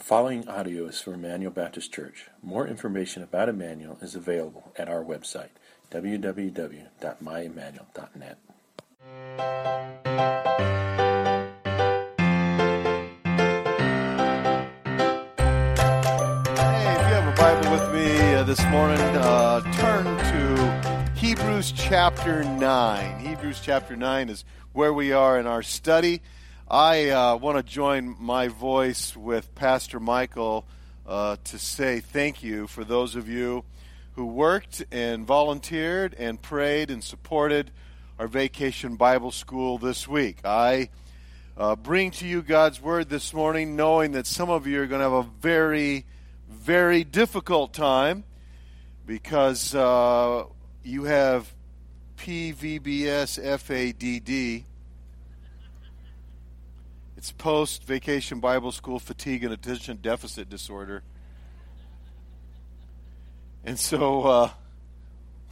The following audio is from Emmanuel Baptist Church. More information about Emmanuel is available at our website, www.myemmanuel.net. Hey, if you have a Bible with me uh, this morning, uh, turn to Hebrews chapter 9. Hebrews chapter 9 is where we are in our study. I uh, want to join my voice with Pastor Michael uh, to say thank you for those of you who worked and volunteered and prayed and supported our vacation Bible school this week. I uh, bring to you God's word this morning, knowing that some of you are going to have a very, very difficult time because uh, you have PVBS FADD it's post vacation Bible school fatigue and attention deficit disorder. And so, uh,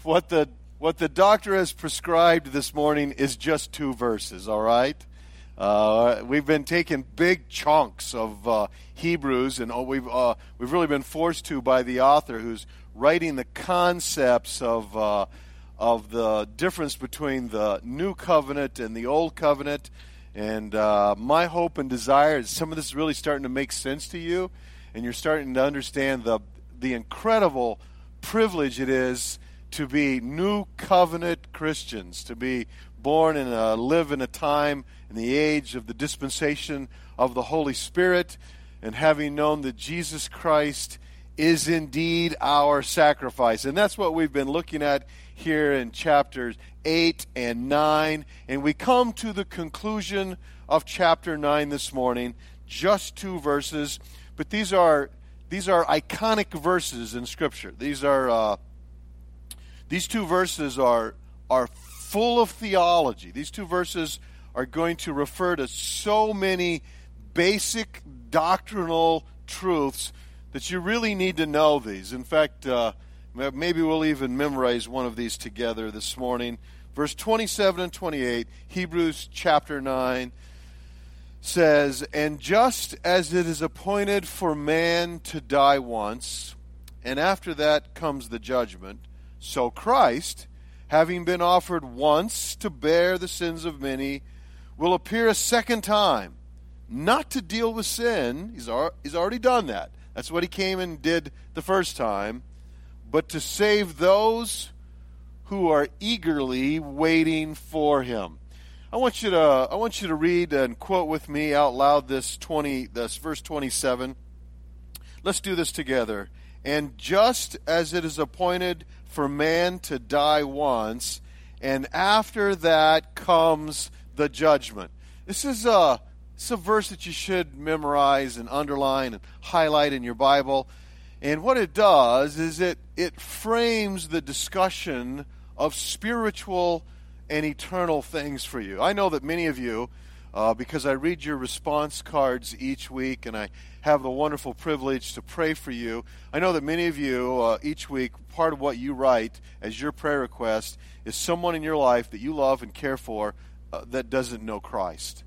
what the what the doctor has prescribed this morning is just two verses. All right. Uh, we've been taking big chunks of uh, Hebrews, and we've uh, we've really been forced to by the author who's writing the concepts of uh, of the difference between the new covenant and the old covenant and uh, my hope and desire is some of this is really starting to make sense to you, and you're starting to understand the the incredible privilege it is to be new covenant Christians, to be born and live in a time in the age of the dispensation of the Holy Spirit, and having known that Jesus Christ is indeed our sacrifice. And that's what we've been looking at here in chapters 8 and 9. And we come to the conclusion of chapter 9 this morning, just two verses. But these are, these are iconic verses in Scripture. These are. Uh, these two verses are, are full of theology. These two verses are going to refer to so many basic doctrinal truths that you really need to know these. In fact, uh, maybe we'll even memorize one of these together this morning. Verse 27 and 28, Hebrews chapter 9 says, And just as it is appointed for man to die once, and after that comes the judgment, so Christ, having been offered once to bear the sins of many, will appear a second time, not to deal with sin. He's, he's already done that. That's what he came and did the first time, but to save those who are eagerly waiting for him. I want you to I want you to read and quote with me out loud this 20 this verse 27. Let's do this together. And just as it is appointed for man to die once, and after that comes the judgment. This is a it's a verse that you should memorize and underline and highlight in your Bible. And what it does is it it frames the discussion of spiritual and eternal things for you. I know that many of you, uh, because I read your response cards each week and I have the wonderful privilege to pray for you, I know that many of you, uh, each week, part of what you write as your prayer request is someone in your life that you love and care for uh, that doesn't know Christ.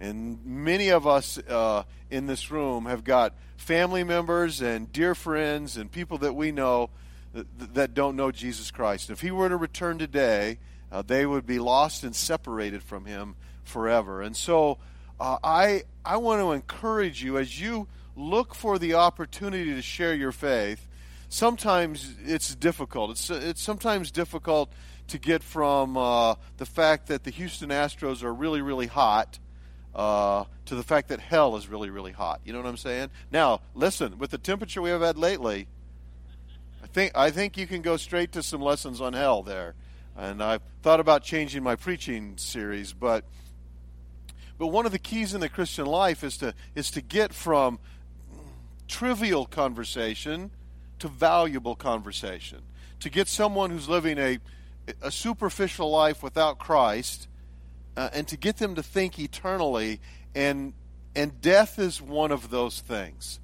And many of us uh, in this room have got family members and dear friends and people that we know that don't know Jesus Christ. If he were to return today, uh, they would be lost and separated from him forever. And so uh, I, I want to encourage you as you look for the opportunity to share your faith. Sometimes it's difficult. It's, it's sometimes difficult to get from uh, the fact that the Houston Astros are really, really hot uh, to the fact that hell is really, really hot. You know what I'm saying? Now, listen, with the temperature we have had lately, think I think you can go straight to some lessons on hell there. And I've thought about changing my preaching series, but but one of the keys in the Christian life is to is to get from trivial conversation to valuable conversation. To get someone who's living a a superficial life without Christ, uh, and to get them to think eternally, and and death is one of those things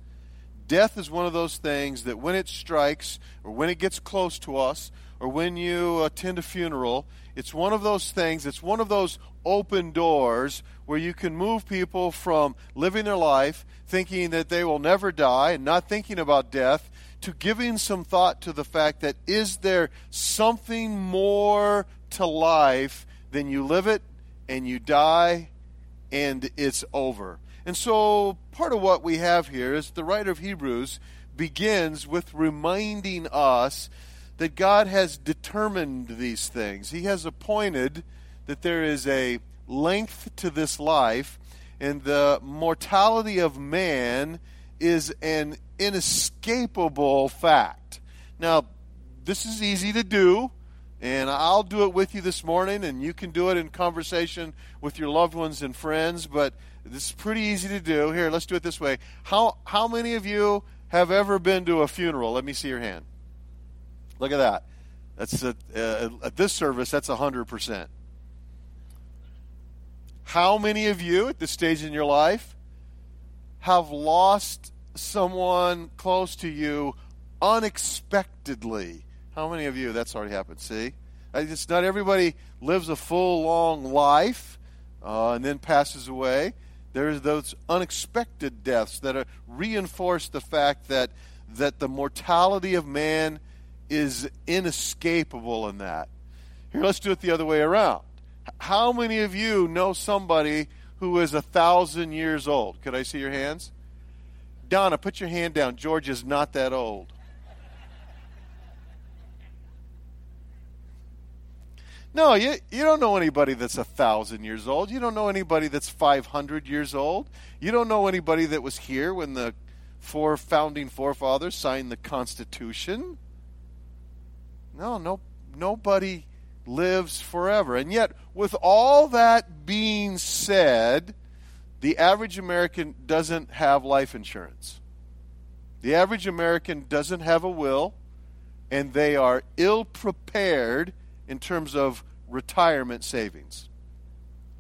death is one of those things that when it strikes or when it gets close to us or when you attend a funeral, it's one of those things, it's one of those open doors where you can move people from living their life thinking that they will never die and not thinking about death to giving some thought to the fact that is there something more to life than you live it and you die and it's over. And so part of what we have here is the writer of Hebrews begins with reminding us that God has determined these things. He has appointed that there is a length to this life, and the mortality of man is an inescapable fact. Now, this is easy to do, and I'll do it with you this morning, and you can do it in conversation with your loved ones and friends, but this is pretty easy to do. Here, let's do it this way. How, how many of you have ever been to a funeral? Let me see your hand. Look at that. That's a, uh, at this service. That's hundred percent. How many of you at this stage in your life have lost someone close to you unexpectedly? How many of you? That's already happened. See, it's not everybody lives a full long life uh, and then passes away. There's those unexpected deaths that reinforce the fact that that the mortality of man is inescapable in that. Here, let's do it the other way around. How many of you know somebody who is a thousand years old? Could I see your hands? Donna, put your hand down. George is not that old. No, you, you don't know anybody that's a thousand years old. You don't know anybody that's 500 years old. You don't know anybody that was here when the four founding forefathers signed the Constitution. No, no, nobody lives forever. And yet, with all that being said, the average American doesn't have life insurance. The average American doesn't have a will, and they are ill prepared in terms of retirement savings.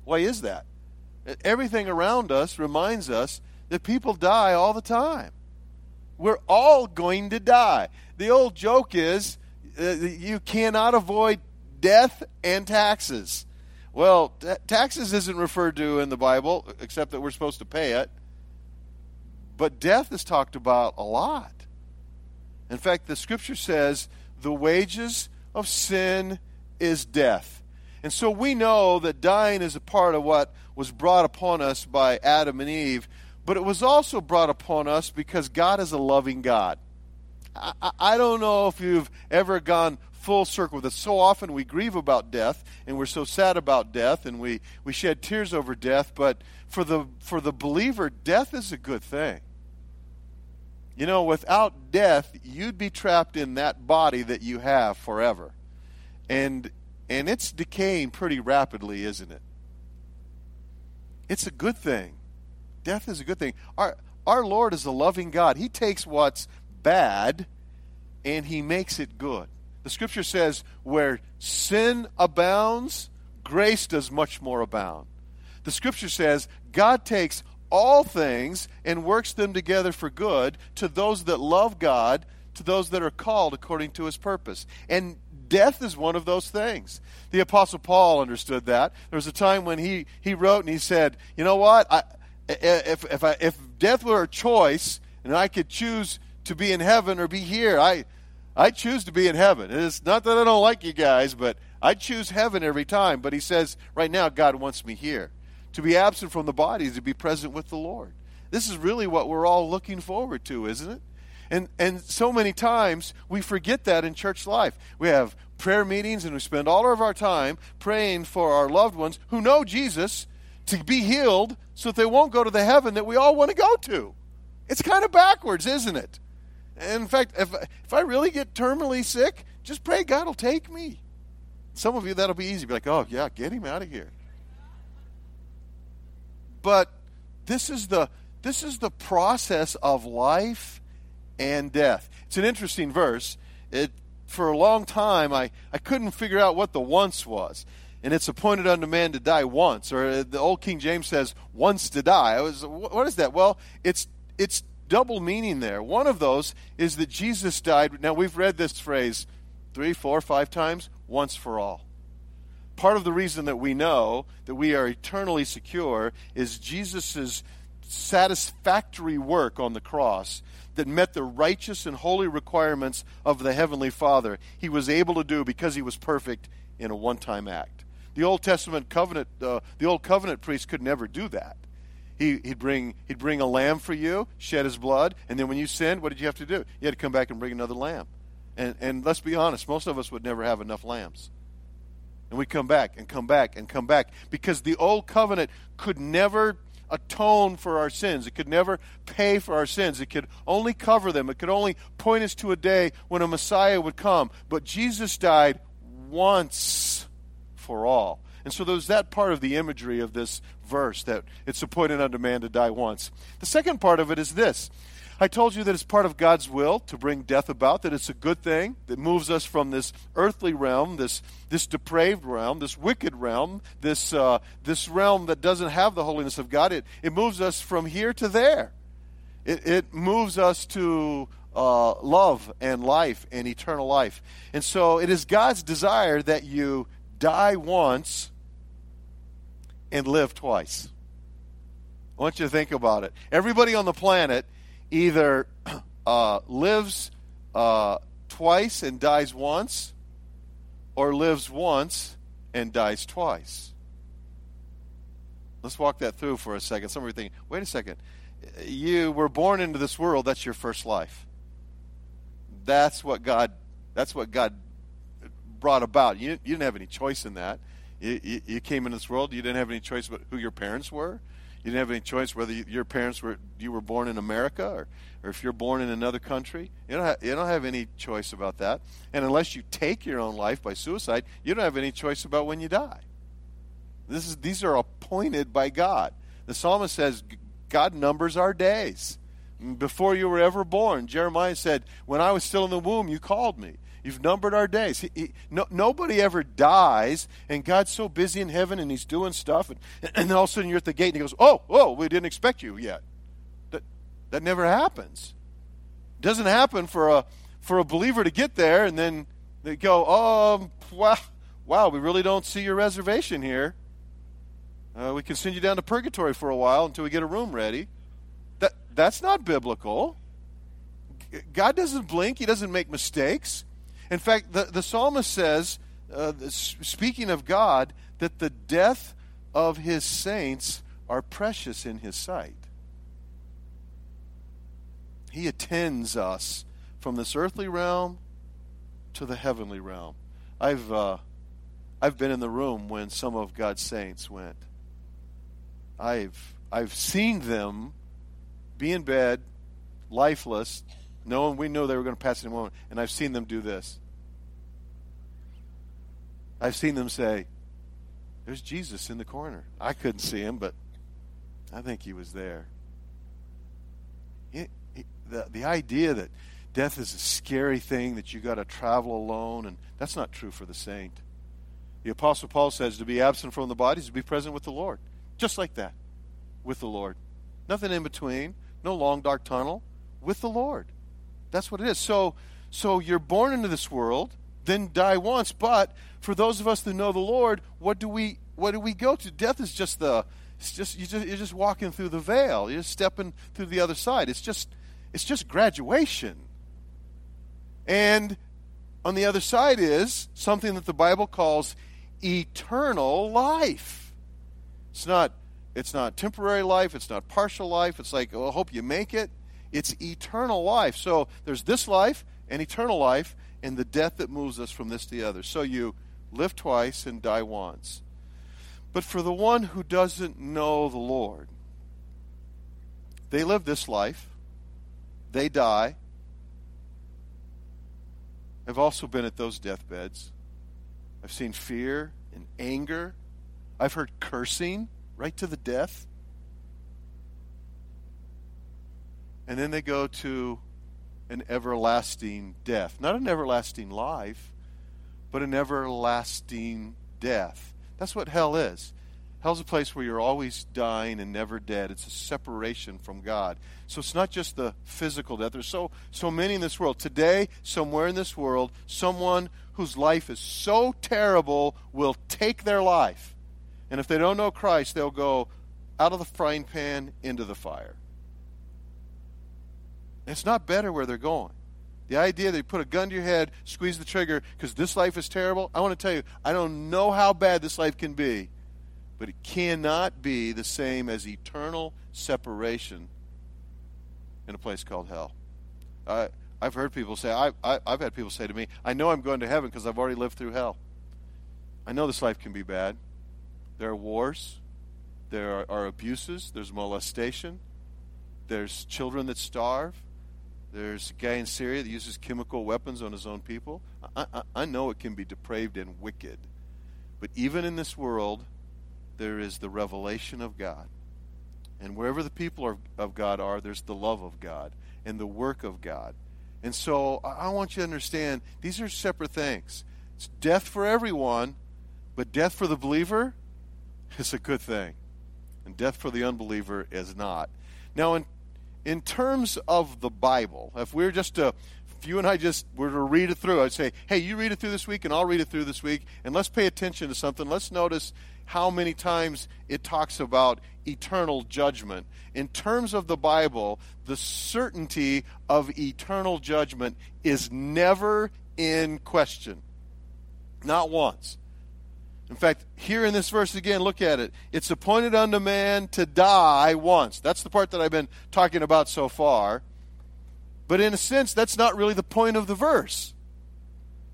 Why is that? Everything around us reminds us that people die all the time. We're all going to die. The old joke is uh, you cannot avoid death and taxes. Well, t- taxes isn't referred to in the Bible, except that we're supposed to pay it. But death is talked about a lot. In fact, the scripture says the wages of sin is death. And so we know that dying is a part of what was brought upon us by Adam and Eve, but it was also brought upon us because God is a loving God. I, I don't know if you've ever gone full circle with it. So often we grieve about death and we're so sad about death and we, we shed tears over death, but for the for the believer, death is a good thing. You know, without death, you'd be trapped in that body that you have forever. And and it's decaying pretty rapidly, isn't it? It's a good thing. Death is a good thing. Our our Lord is a loving God. He takes what's bad and he makes it good. The scripture says, where sin abounds, grace does much more abound. The scripture says, God takes all things and works them together for good to those that love God, to those that are called according to his purpose. And death is one of those things. The Apostle Paul understood that. There was a time when he, he wrote and he said, You know what? I, if, if, I, if death were a choice and I could choose to be in heaven or be here. I, I choose to be in heaven. It's not that I don't like you guys, but I choose heaven every time. But he says, right now, God wants me here. To be absent from the body is to be present with the Lord. This is really what we're all looking forward to, isn't it? And, and so many times we forget that in church life. We have prayer meetings and we spend all of our time praying for our loved ones who know Jesus to be healed so that they won't go to the heaven that we all want to go to. It's kind of backwards, isn't it? in fact, if, if I really get terminally sick, just pray God will take me. Some of you, that'll be easy. Be like, oh, yeah, get him out of here. But this is the this is the process of life and death. It's an interesting verse. It for a long time I, I couldn't figure out what the once was. And it's appointed unto man to die once, or uh, the old King James says once to die. I was what is that? Well, it's it's double meaning there. One of those is that Jesus died. Now, we've read this phrase three, four, five times, once for all. Part of the reason that we know that we are eternally secure is Jesus' satisfactory work on the cross that met the righteous and holy requirements of the Heavenly Father. He was able to do because he was perfect in a one time act. The Old Testament covenant, uh, the Old Covenant priest could never do that. He, would bring he'd bring a lamb for you, shed his blood, and then when you sinned, what did you have to do? You had to come back and bring another lamb. And and let's be honest, most of us would never have enough lambs. And we come back and come back and come back because the old covenant could never atone for our sins. It could never pay for our sins. It could only cover them. It could only point us to a day when a Messiah would come. But Jesus died once for all. And so there's that part of the imagery of this verse that it's appointed unto man to die once. The second part of it is this. I told you that it's part of God's will to bring death about, that it's a good thing that moves us from this earthly realm, this, this depraved realm, this wicked realm, this, uh, this realm that doesn't have the holiness of God. It, it moves us from here to there. It, it moves us to uh, love and life and eternal life. And so it is God's desire that you die once and live twice. I want you to think about it. Everybody on the planet either uh, lives uh, twice and dies once, or lives once and dies twice. Let's walk that through for a second. Some of you thinking, wait a second. You were born into this world, that's your first life. That's what God that's what God brought about. You, you didn't have any choice in that. You, you, you, came into this world. You didn't have any choice about who your parents were. You didn't have any choice whether you, your parents were you were born in America or, or if you're born in another country. You don't, have, you don't have any choice about that. And unless you take your own life by suicide, you don't have any choice about when you die. This is these are appointed by God. The psalmist says God numbers our days. Before you were ever born, Jeremiah said, "When I was still in the womb, you called me." You've numbered our days. He, he, no, nobody ever dies, and God's so busy in heaven and He's doing stuff, and, and then all of a sudden you're at the gate and He goes, Oh, oh, we didn't expect you yet. That, that never happens. It doesn't happen for a, for a believer to get there and then they go, Oh, wow, wow we really don't see your reservation here. Uh, we can send you down to purgatory for a while until we get a room ready. That, that's not biblical. God doesn't blink, He doesn't make mistakes. In fact, the, the psalmist says, uh, speaking of God, that the death of his saints are precious in his sight. He attends us from this earthly realm to the heavenly realm. I've uh, I've been in the room when some of God's saints went. I've I've seen them be in bed, lifeless, knowing we know they were going to pass in a moment, and I've seen them do this. I've seen them say, There's Jesus in the corner. I couldn't see him, but I think he was there. It, it, the, the idea that death is a scary thing, that you got to travel alone, and that's not true for the saint. The Apostle Paul says to be absent from the body is to be present with the Lord. Just like that, with the Lord. Nothing in between, no long dark tunnel, with the Lord. That's what it is. So, so you're born into this world then die once. But for those of us that know the Lord, what do we what do we go to? Death is just the it's just, you just you're just walking through the veil. You're just stepping through the other side. It's just it's just graduation. And on the other side is something that the Bible calls eternal life. It's not it's not temporary life, it's not partial life. It's like, oh, I hope you make it. It's eternal life. So there's this life and eternal life, and the death that moves us from this to the other. So you live twice and die once. But for the one who doesn't know the Lord, they live this life, they die. I've also been at those deathbeds. I've seen fear and anger. I've heard cursing right to the death. And then they go to an everlasting death. Not an everlasting life, but an everlasting death. That's what hell is. Hell's a place where you're always dying and never dead. It's a separation from God. So it's not just the physical death. There's so so many in this world. Today, somewhere in this world, someone whose life is so terrible will take their life. And if they don't know Christ, they'll go out of the frying pan into the fire. It's not better where they're going. The idea that you put a gun to your head, squeeze the trigger because this life is terrible, I want to tell you, I don't know how bad this life can be but it cannot be the same as eternal separation in a place called hell. I, I've heard people say, I, I, I've had people say to me, I know I'm going to heaven because I've already lived through hell. I know this life can be bad. There are wars, there are, are abuses, there's molestation, there's children that starve, there's a guy in Syria that uses chemical weapons on his own people. I, I, I know it can be depraved and wicked. But even in this world, there is the revelation of God. And wherever the people of God are, there's the love of God and the work of God. And so I want you to understand these are separate things. It's death for everyone, but death for the believer is a good thing. And death for the unbeliever is not. Now, in, in terms of the Bible, if we're just to, if you and I just were to read it through, I'd say, hey, you read it through this week, and I'll read it through this week, and let's pay attention to something. Let's notice how many times it talks about eternal judgment. In terms of the Bible, the certainty of eternal judgment is never in question. Not once. In fact, here in this verse again, look at it. It's appointed unto man to die once. That's the part that I've been talking about so far. But in a sense, that's not really the point of the verse.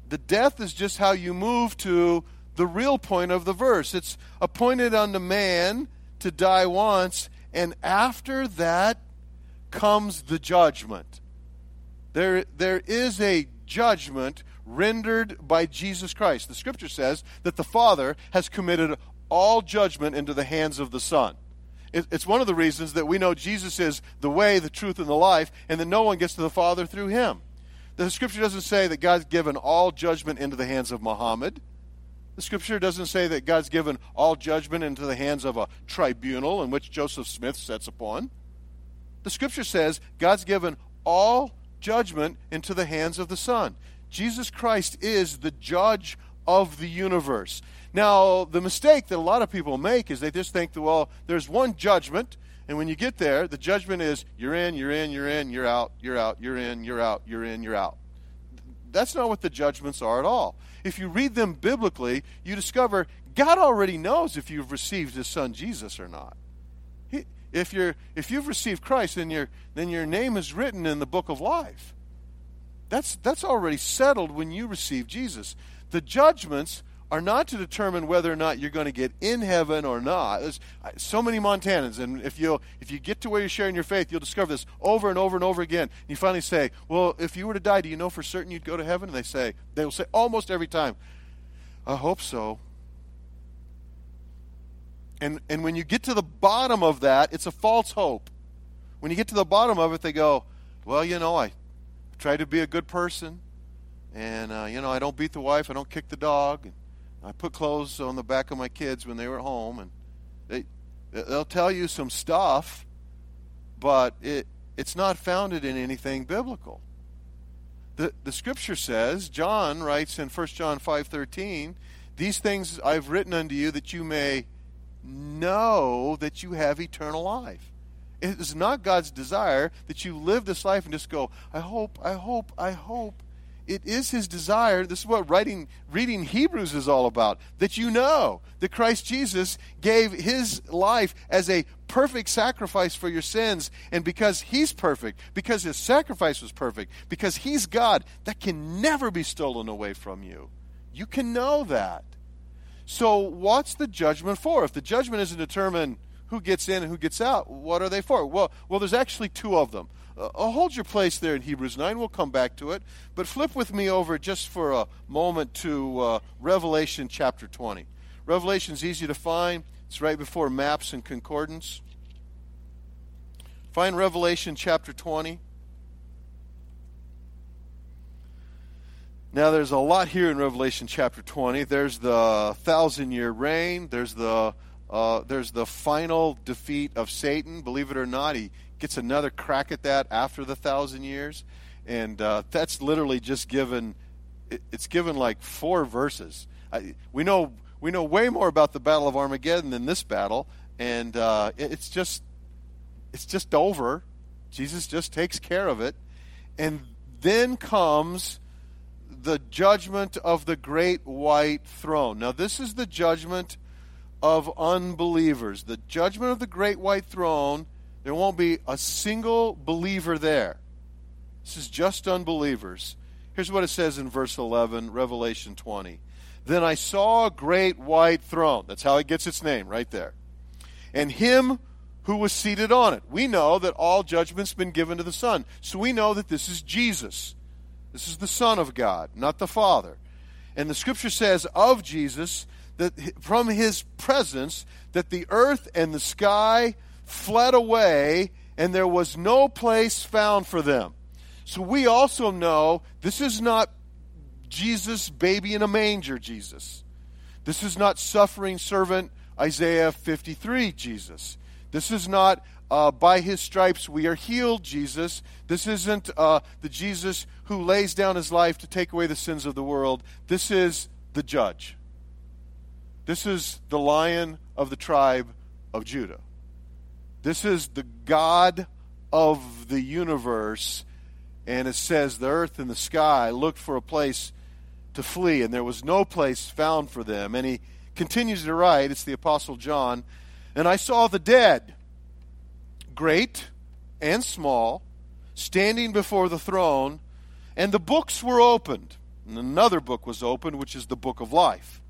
The death is just how you move to the real point of the verse. It's appointed unto man to die once, and after that comes the judgment. There, there is a judgment rendered by Jesus Christ. The scripture says that the Father has committed all judgment into the hands of the Son. It's one of the reasons that we know Jesus is the way, the truth, and the life, and that no one gets to the Father through him. The scripture doesn't say that God's given all judgment into the hands of Muhammad. The scripture doesn't say that God's given all judgment into the hands of a tribunal in which Joseph Smith sets upon. The scripture says God's given all judgment into the hands of the Son. Jesus Christ is the judge of the universe. Now, the mistake that a lot of people make is they just think that, well, there's one judgment, and when you get there, the judgment is you're in, you're in, you're in, you're out, you're out, you're in, you're out, you're in, you're out. That's not what the judgments are at all if you read them biblically, you discover God already knows if you've received His Son Jesus or not. He, if you're if you've received Christ, then your then your name is written in the book of life. That's that's already settled when you receive Jesus. The judgments are not to determine whether or not you're going to get in heaven or not. There's so many Montanans, and if you if you get to where you're sharing your faith, you'll discover this over and over and over again. You finally say, "Well, if you were to die, do you know for certain you'd go to heaven?" And they say, they will say almost every time, "I hope so." And and when you get to the bottom of that, it's a false hope. When you get to the bottom of it, they go, "Well, you know, I try to be a good person." And uh, you know, I don't beat the wife, I don't kick the dog, and I put clothes on the back of my kids when they were home, and they they'll tell you some stuff, but it it's not founded in anything biblical. The the scripture says, John writes in 1 John 5:13, these things I've written unto you that you may know that you have eternal life. It is not God's desire that you live this life and just go, I hope, I hope, I hope it is his desire. This is what writing, reading Hebrews is all about. That you know that Christ Jesus gave his life as a perfect sacrifice for your sins. And because he's perfect, because his sacrifice was perfect, because he's God, that can never be stolen away from you. You can know that. So, what's the judgment for? If the judgment isn't determine who gets in and who gets out, what are they for? Well, well, there's actually two of them. Uh, uh, hold your place there in Hebrews 9. We'll come back to it. But flip with me over just for a moment to uh, Revelation chapter 20. Revelation's easy to find, it's right before maps and concordance. Find Revelation chapter 20. Now, there's a lot here in Revelation chapter 20. There's the thousand year reign, there's the uh, there's the final defeat of Satan. Believe it or not, he gets another crack at that after the thousand years, and uh, that's literally just given. It's given like four verses. I, we know we know way more about the Battle of Armageddon than this battle, and uh, it's just it's just over. Jesus just takes care of it, and then comes the judgment of the great white throne. Now, this is the judgment of unbelievers. The judgment of the great white throne, there won't be a single believer there. This is just unbelievers. Here's what it says in verse 11, Revelation 20. Then I saw a great white throne. That's how it gets its name, right there. And him who was seated on it. We know that all judgment's been given to the Son. So we know that this is Jesus. This is the Son of God, not the Father. And the scripture says of Jesus that from his presence that the earth and the sky fled away and there was no place found for them. So we also know this is not Jesus baby in a manger Jesus. This is not suffering servant Isaiah 53 Jesus. This is not uh, by his stripes we are healed, Jesus. This isn't uh, the Jesus who lays down his life to take away the sins of the world. This is the judge. This is the lion of the tribe of Judah. This is the God of the universe. And it says, The earth and the sky looked for a place to flee, and there was no place found for them. And he continues to write, it's the Apostle John, and I saw the dead great and small, standing before the throne, and the books were opened. And another book was opened, which is the book of life.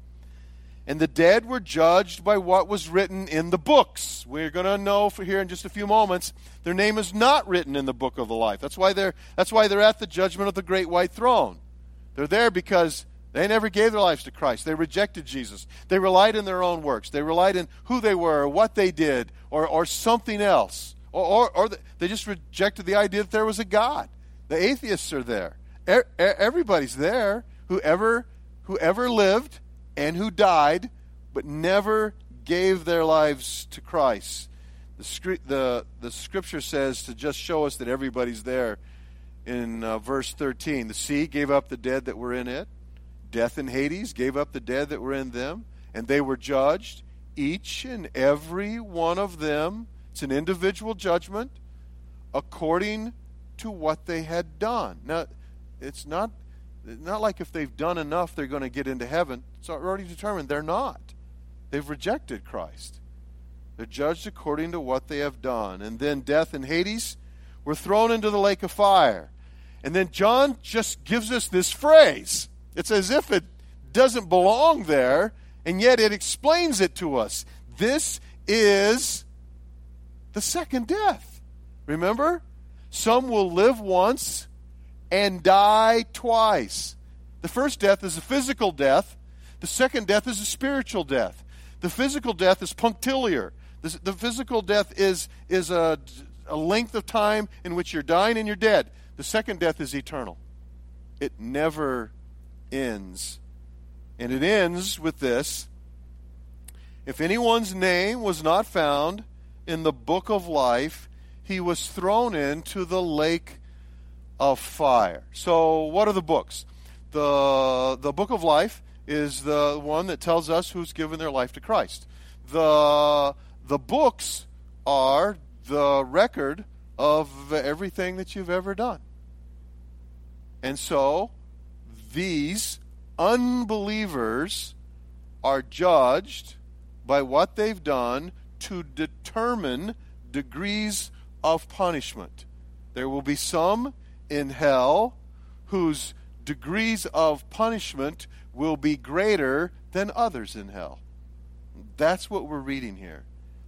And the dead were judged by what was written in the books. We're going to know for here in just a few moments. Their name is not written in the book of the life. That's why they're that's why they're at the judgment of the great white throne. They're there because they never gave their lives to Christ. They rejected Jesus. They relied in their own works. They relied in who they were, or what they did, or, or something else. Or, or, or they just rejected the idea that there was a God. The atheists are there. Everybody's there. Whoever, whoever lived and who died, but never gave their lives to Christ. The, the, the scripture says to just show us that everybody's there in uh, verse 13. The sea gave up the dead that were in it. Death and Hades gave up the dead that were in them, and they were judged, each and every one of them it's an individual judgment according to what they had done. Now, it's not not like if they've done enough they're going to get into heaven. It's already determined they're not. They've rejected Christ. They're judged according to what they have done. And then death and Hades were thrown into the lake of fire. And then John just gives us this phrase. It's as if it doesn't belong there, and yet it explains it to us. This is the second death. Remember? Some will live once and die twice. The first death is a physical death, the second death is a spiritual death. The physical death is punctiliar. The, the physical death is, is a, a length of time in which you're dying and you're dead. The second death is eternal, it never ends. And it ends with this If anyone's name was not found in the book of life, he was thrown into the lake of fire. So, what are the books? The, the book of life is the one that tells us who's given their life to Christ. The, the books are the record of everything that you've ever done. And so, these unbelievers are judged by what they've done to determine degrees of punishment. There will be some in hell whose degrees of punishment will be greater than others in hell. That's what we're reading here.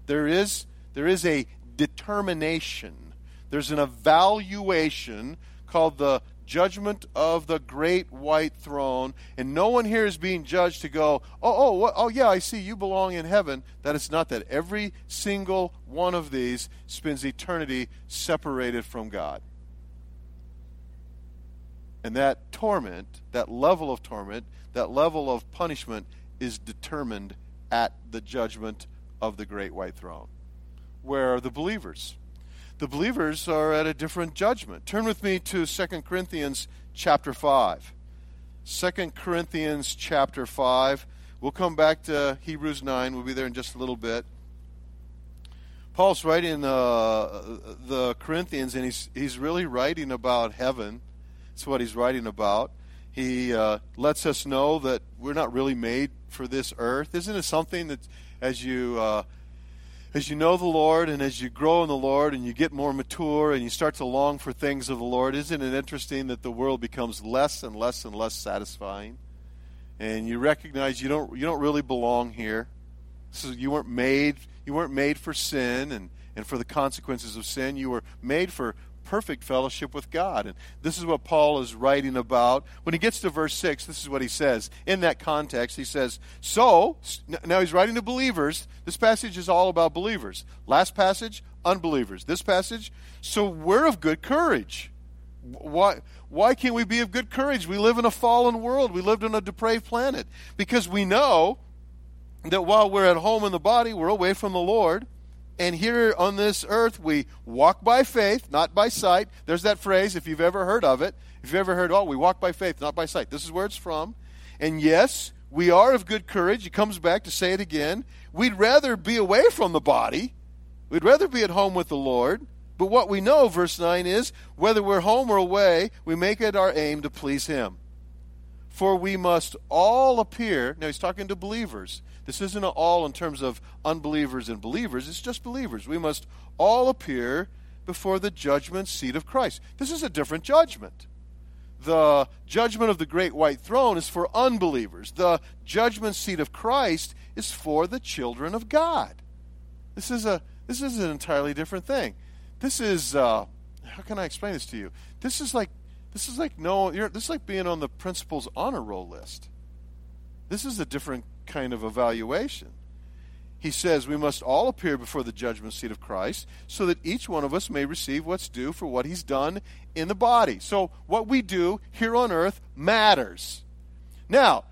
There is, there is a determination, there's an evaluation called the judgment of the great white throne, and no one here is being judged to go, oh, oh, what, oh, yeah, I see you belong in heaven. That is not that. Every single one of these spends eternity separated from God. And that torment, that level of torment, that level of punishment is determined at the judgment of the great white throne. Where are the believers? The believers are at a different judgment. Turn with me to 2 Corinthians chapter 5. 2 Corinthians chapter 5. We'll come back to Hebrews 9. We'll be there in just a little bit. Paul's writing uh, the Corinthians, and he's, he's really writing about heaven. That's what he's writing about. He uh, lets us know that we're not really made for this earth. Isn't it something that as you uh, as you know the Lord and as you grow in the Lord and you get more mature and you start to long for things of the Lord, isn't it interesting that the world becomes less and less and less satisfying? And you recognize you don't you don't really belong here. So you weren't made you weren't made for sin and, and for the consequences of sin. You were made for perfect fellowship with God. And this is what Paul is writing about. When he gets to verse 6, this is what he says. In that context, he says, So, now he's writing to believers. This passage is all about believers. Last passage, unbelievers. This passage, so we're of good courage. Why, why can't we be of good courage? We live in a fallen world. We lived on a depraved planet. Because we know that while we're at home in the body, we're away from the Lord. And here on this earth, we walk by faith, not by sight. There's that phrase, if you've ever heard of it. If you've ever heard, oh, we walk by faith, not by sight. This is where it's from. And yes, we are of good courage. He comes back to say it again. We'd rather be away from the body, we'd rather be at home with the Lord. But what we know, verse 9, is whether we're home or away, we make it our aim to please Him. For we must all appear, now he's talking to believers. This isn't all in terms of unbelievers and believers, it's just believers. We must all appear before the judgment seat of Christ. This is a different judgment. The judgment of the great white throne is for unbelievers. The judgment seat of Christ is for the children of God. This is a this is an entirely different thing. This is uh, how can I explain this to you? This is like this is like no, this is like being on the principal's honor roll list. This is a different kind of evaluation. He says we must all appear before the judgment seat of Christ so that each one of us may receive what's due for what he's done in the body. So what we do here on earth matters. Now,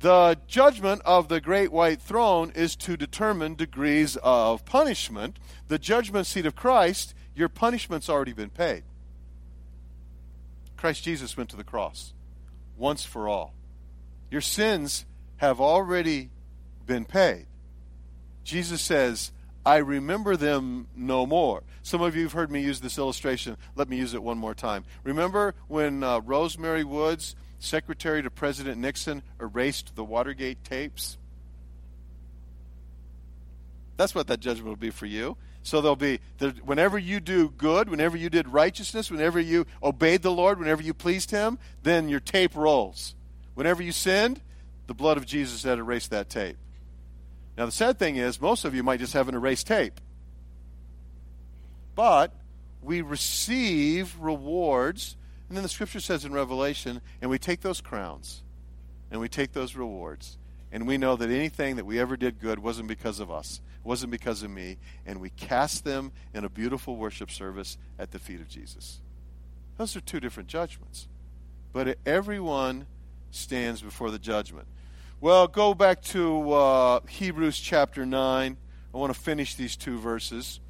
the judgment of the great white throne is to determine degrees of punishment. The judgment seat of Christ, your punishment's already been paid. Christ Jesus went to the cross once for all. Your sins have already been paid. Jesus says, I remember them no more. Some of you have heard me use this illustration. Let me use it one more time. Remember when uh, Rosemary Woods, secretary to President Nixon, erased the Watergate tapes? That's what that judgment will be for you. So there'll be, whenever you do good, whenever you did righteousness, whenever you obeyed the Lord, whenever you pleased Him, then your tape rolls. Whenever you sinned, the blood of Jesus had erased that tape. Now, the sad thing is, most of you might just have an erased tape. But we receive rewards, and then the scripture says in Revelation, and we take those crowns, and we take those rewards, and we know that anything that we ever did good wasn't because of us wasn't because of me, and we cast them in a beautiful worship service at the feet of Jesus. Those are two different judgments. But everyone stands before the judgment. Well, go back to uh, Hebrews chapter 9. I want to finish these two verses.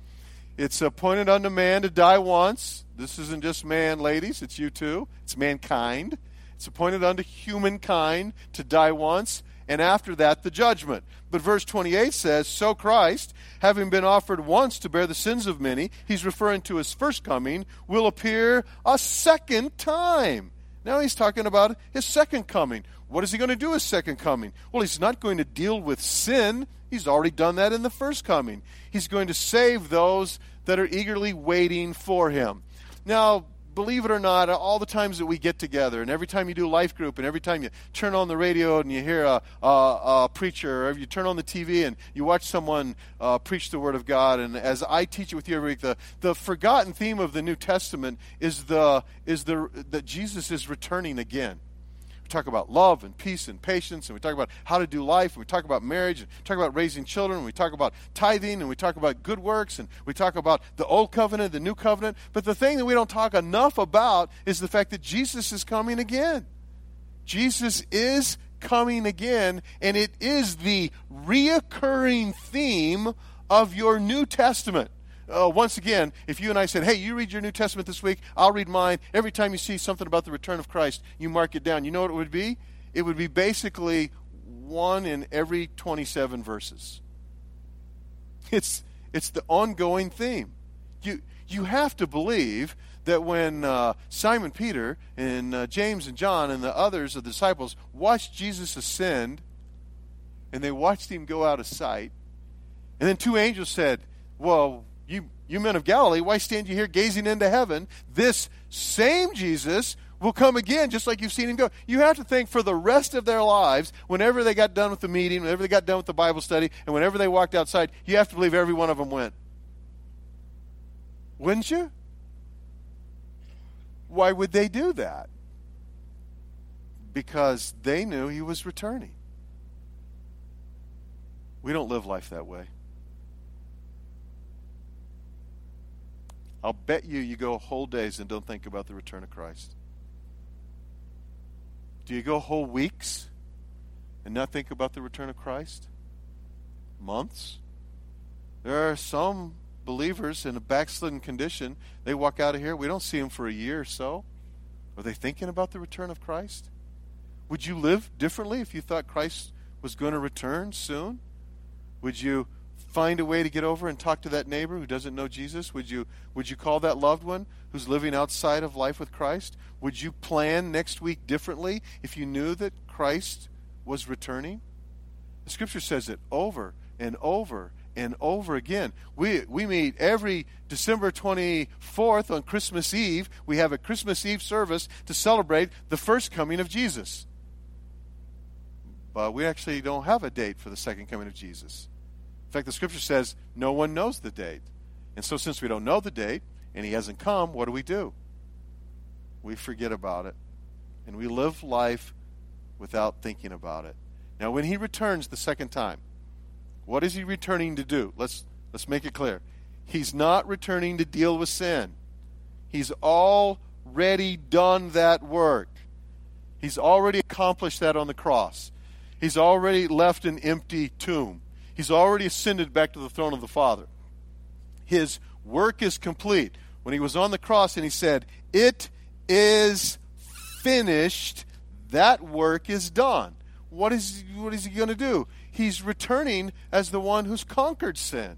It's appointed unto man to die once. This isn't just man, ladies, it's you too. It's mankind. It's appointed unto humankind to die once, and after that the judgment. But verse 28 says, So Christ, having been offered once to bear the sins of many, he's referring to his first coming, will appear a second time. Now he's talking about his second coming. What is he going to do his second coming? Well, he's not going to deal with sin. He's already done that in the first coming. He's going to save those that are eagerly waiting for him. Now, believe it or not, all the times that we get together, and every time you do life group, and every time you turn on the radio and you hear a, a, a preacher, or you turn on the TV and you watch someone uh, preach the Word of God, and as I teach it with you every week, the, the forgotten theme of the New Testament is the is the that Jesus is returning again talk about love and peace and patience, and we talk about how to do life, and we talk about marriage, and talk about raising children, and we talk about tithing, and we talk about good works, and we talk about the old covenant, the new covenant. But the thing that we don't talk enough about is the fact that Jesus is coming again. Jesus is coming again, and it is the reoccurring theme of your New Testament. Uh, once again, if you and I said, hey, you read your New Testament this week, I'll read mine. Every time you see something about the return of Christ, you mark it down. You know what it would be? It would be basically one in every 27 verses. It's, it's the ongoing theme. You, you have to believe that when uh, Simon Peter and uh, James and John and the others of the disciples watched Jesus ascend and they watched him go out of sight, and then two angels said, Well, you, you men of Galilee, why stand you here gazing into heaven? This same Jesus will come again just like you've seen him go. You have to think for the rest of their lives, whenever they got done with the meeting, whenever they got done with the Bible study, and whenever they walked outside, you have to believe every one of them went. Wouldn't you? Why would they do that? Because they knew he was returning. We don't live life that way. I'll bet you you go whole days and don't think about the return of Christ. Do you go whole weeks and not think about the return of Christ? Months? There are some believers in a backslidden condition. They walk out of here, we don't see them for a year or so. Are they thinking about the return of Christ? Would you live differently if you thought Christ was going to return soon? Would you find a way to get over and talk to that neighbor who doesn't know Jesus? Would you would you call that loved one who's living outside of life with Christ? Would you plan next week differently if you knew that Christ was returning? The scripture says it over and over and over again. We we meet every December 24th on Christmas Eve. We have a Christmas Eve service to celebrate the first coming of Jesus. But we actually don't have a date for the second coming of Jesus. In fact, the scripture says no one knows the date. And so, since we don't know the date and he hasn't come, what do we do? We forget about it. And we live life without thinking about it. Now, when he returns the second time, what is he returning to do? Let's, let's make it clear. He's not returning to deal with sin, he's already done that work. He's already accomplished that on the cross. He's already left an empty tomb. He's already ascended back to the throne of the Father. His work is complete. When he was on the cross and he said, It is finished, that work is done. What is, what is he going to do? He's returning as the one who's conquered sin.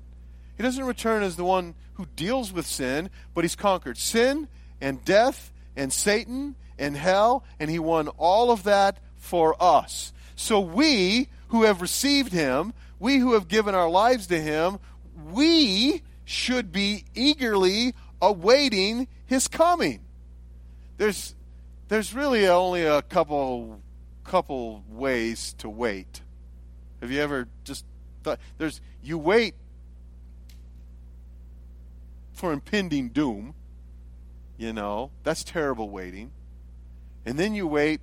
He doesn't return as the one who deals with sin, but he's conquered sin and death and Satan and hell, and he won all of that for us. So we who have received him, we who have given our lives to him, we should be eagerly awaiting his coming. There's there's really only a couple couple ways to wait. Have you ever just thought there's you wait for impending doom, you know, that's terrible waiting. And then you wait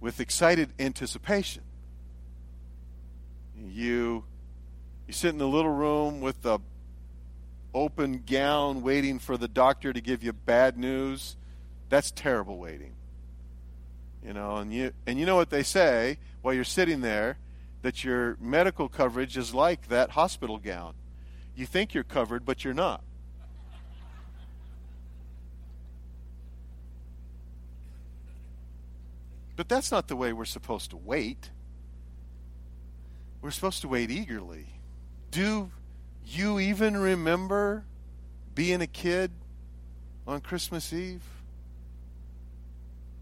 with excited anticipation you you sit in the little room with the open gown waiting for the doctor to give you bad news. That's terrible waiting. You know and you and you know what they say while you're sitting there that your medical coverage is like that hospital gown. You think you're covered but you're not. But that's not the way we're supposed to wait we're supposed to wait eagerly. Do you even remember being a kid on Christmas Eve?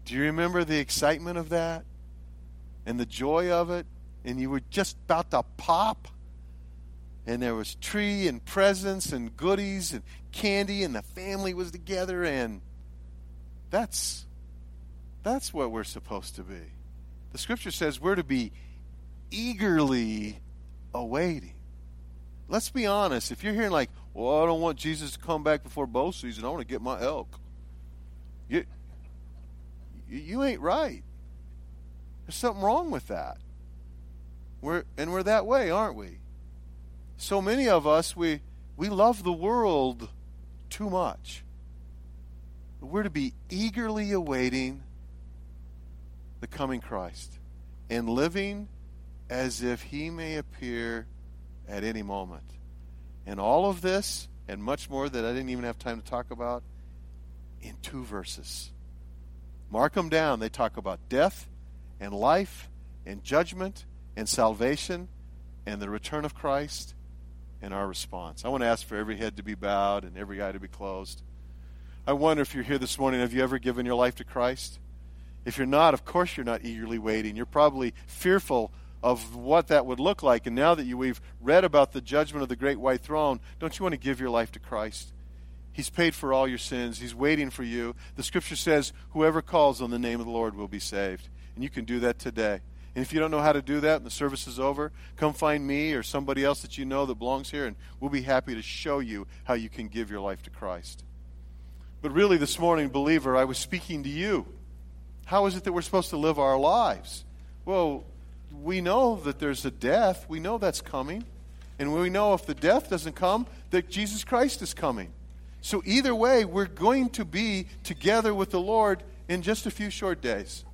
Do you remember the excitement of that and the joy of it? And you were just about to pop, and there was tree and presents and goodies and candy, and the family was together, and that's that's what we're supposed to be. The scripture says we're to be eagerly awaiting. Let's be honest. If you're hearing like, well, I don't want Jesus to come back before bow season, I want to get my elk. You, you ain't right. There's something wrong with that. We're, and we're that way, aren't we? So many of us, we, we love the world too much. We're to be eagerly awaiting the coming Christ. and living as if he may appear at any moment. And all of this, and much more that I didn't even have time to talk about, in two verses. Mark them down. They talk about death and life and judgment and salvation and the return of Christ and our response. I want to ask for every head to be bowed and every eye to be closed. I wonder if you're here this morning, have you ever given your life to Christ? If you're not, of course you're not eagerly waiting. You're probably fearful of what that would look like. And now that you, we've read about the judgment of the great white throne, don't you want to give your life to Christ? He's paid for all your sins. He's waiting for you. The scripture says, whoever calls on the name of the Lord will be saved. And you can do that today. And if you don't know how to do that and the service is over, come find me or somebody else that you know that belongs here, and we'll be happy to show you how you can give your life to Christ. But really, this morning, believer, I was speaking to you. How is it that we're supposed to live our lives? Well, we know that there's a death. We know that's coming. And we know if the death doesn't come, that Jesus Christ is coming. So, either way, we're going to be together with the Lord in just a few short days.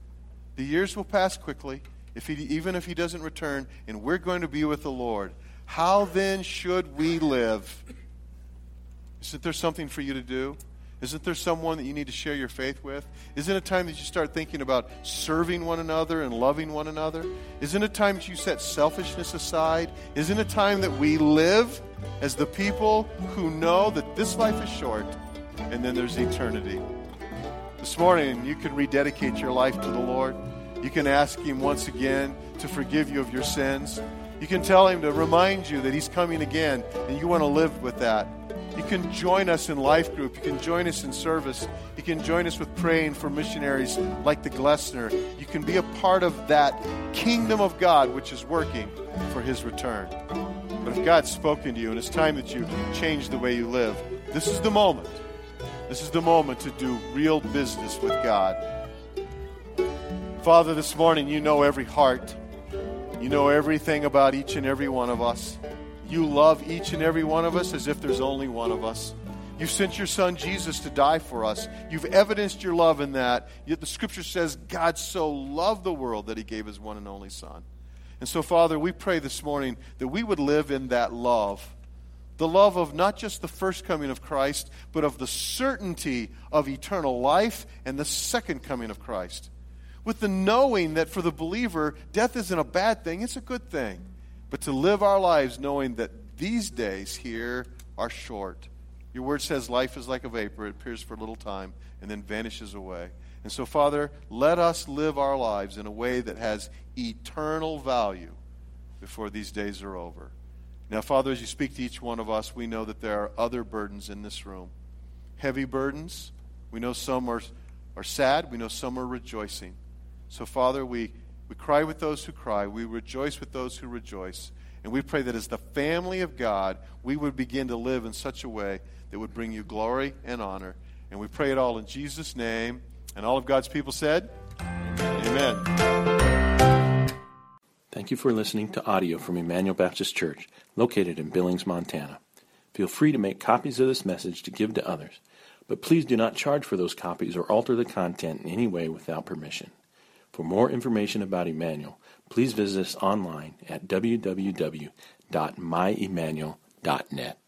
The years will pass quickly, if he, even if He doesn't return, and we're going to be with the Lord. How then should we live? Isn't there something for you to do? Isn't there someone that you need to share your faith with? Isn't it time that you start thinking about serving one another and loving one another? Isn't it time that you set selfishness aside? Isn't it time that we live as the people who know that this life is short and then there's eternity? This morning, you can rededicate your life to the Lord. You can ask Him once again to forgive you of your sins. You can tell Him to remind you that He's coming again and you want to live with that. You can join us in life group. You can join us in service. You can join us with praying for missionaries like the Glessner. You can be a part of that kingdom of God which is working for his return. But if God's spoken to you and it's time that you change the way you live, this is the moment. This is the moment to do real business with God. Father, this morning you know every heart. You know everything about each and every one of us. You love each and every one of us as if there's only one of us. You've sent your son Jesus to die for us. You've evidenced your love in that. Yet the scripture says God so loved the world that he gave his one and only son. And so, Father, we pray this morning that we would live in that love. The love of not just the first coming of Christ, but of the certainty of eternal life and the second coming of Christ. With the knowing that for the believer, death isn't a bad thing, it's a good thing but to live our lives knowing that these days here are short. Your word says life is like a vapor, it appears for a little time and then vanishes away. And so, Father, let us live our lives in a way that has eternal value before these days are over. Now, Father, as you speak to each one of us, we know that there are other burdens in this room. Heavy burdens. We know some are, are sad, we know some are rejoicing. So, Father, we we cry with those who cry. We rejoice with those who rejoice. And we pray that as the family of God, we would begin to live in such a way that would bring you glory and honor. And we pray it all in Jesus' name. And all of God's people said, Amen. Thank you for listening to audio from Emmanuel Baptist Church, located in Billings, Montana. Feel free to make copies of this message to give to others, but please do not charge for those copies or alter the content in any way without permission. For more information about Emmanuel, please visit us online at www.myemmanuel.net.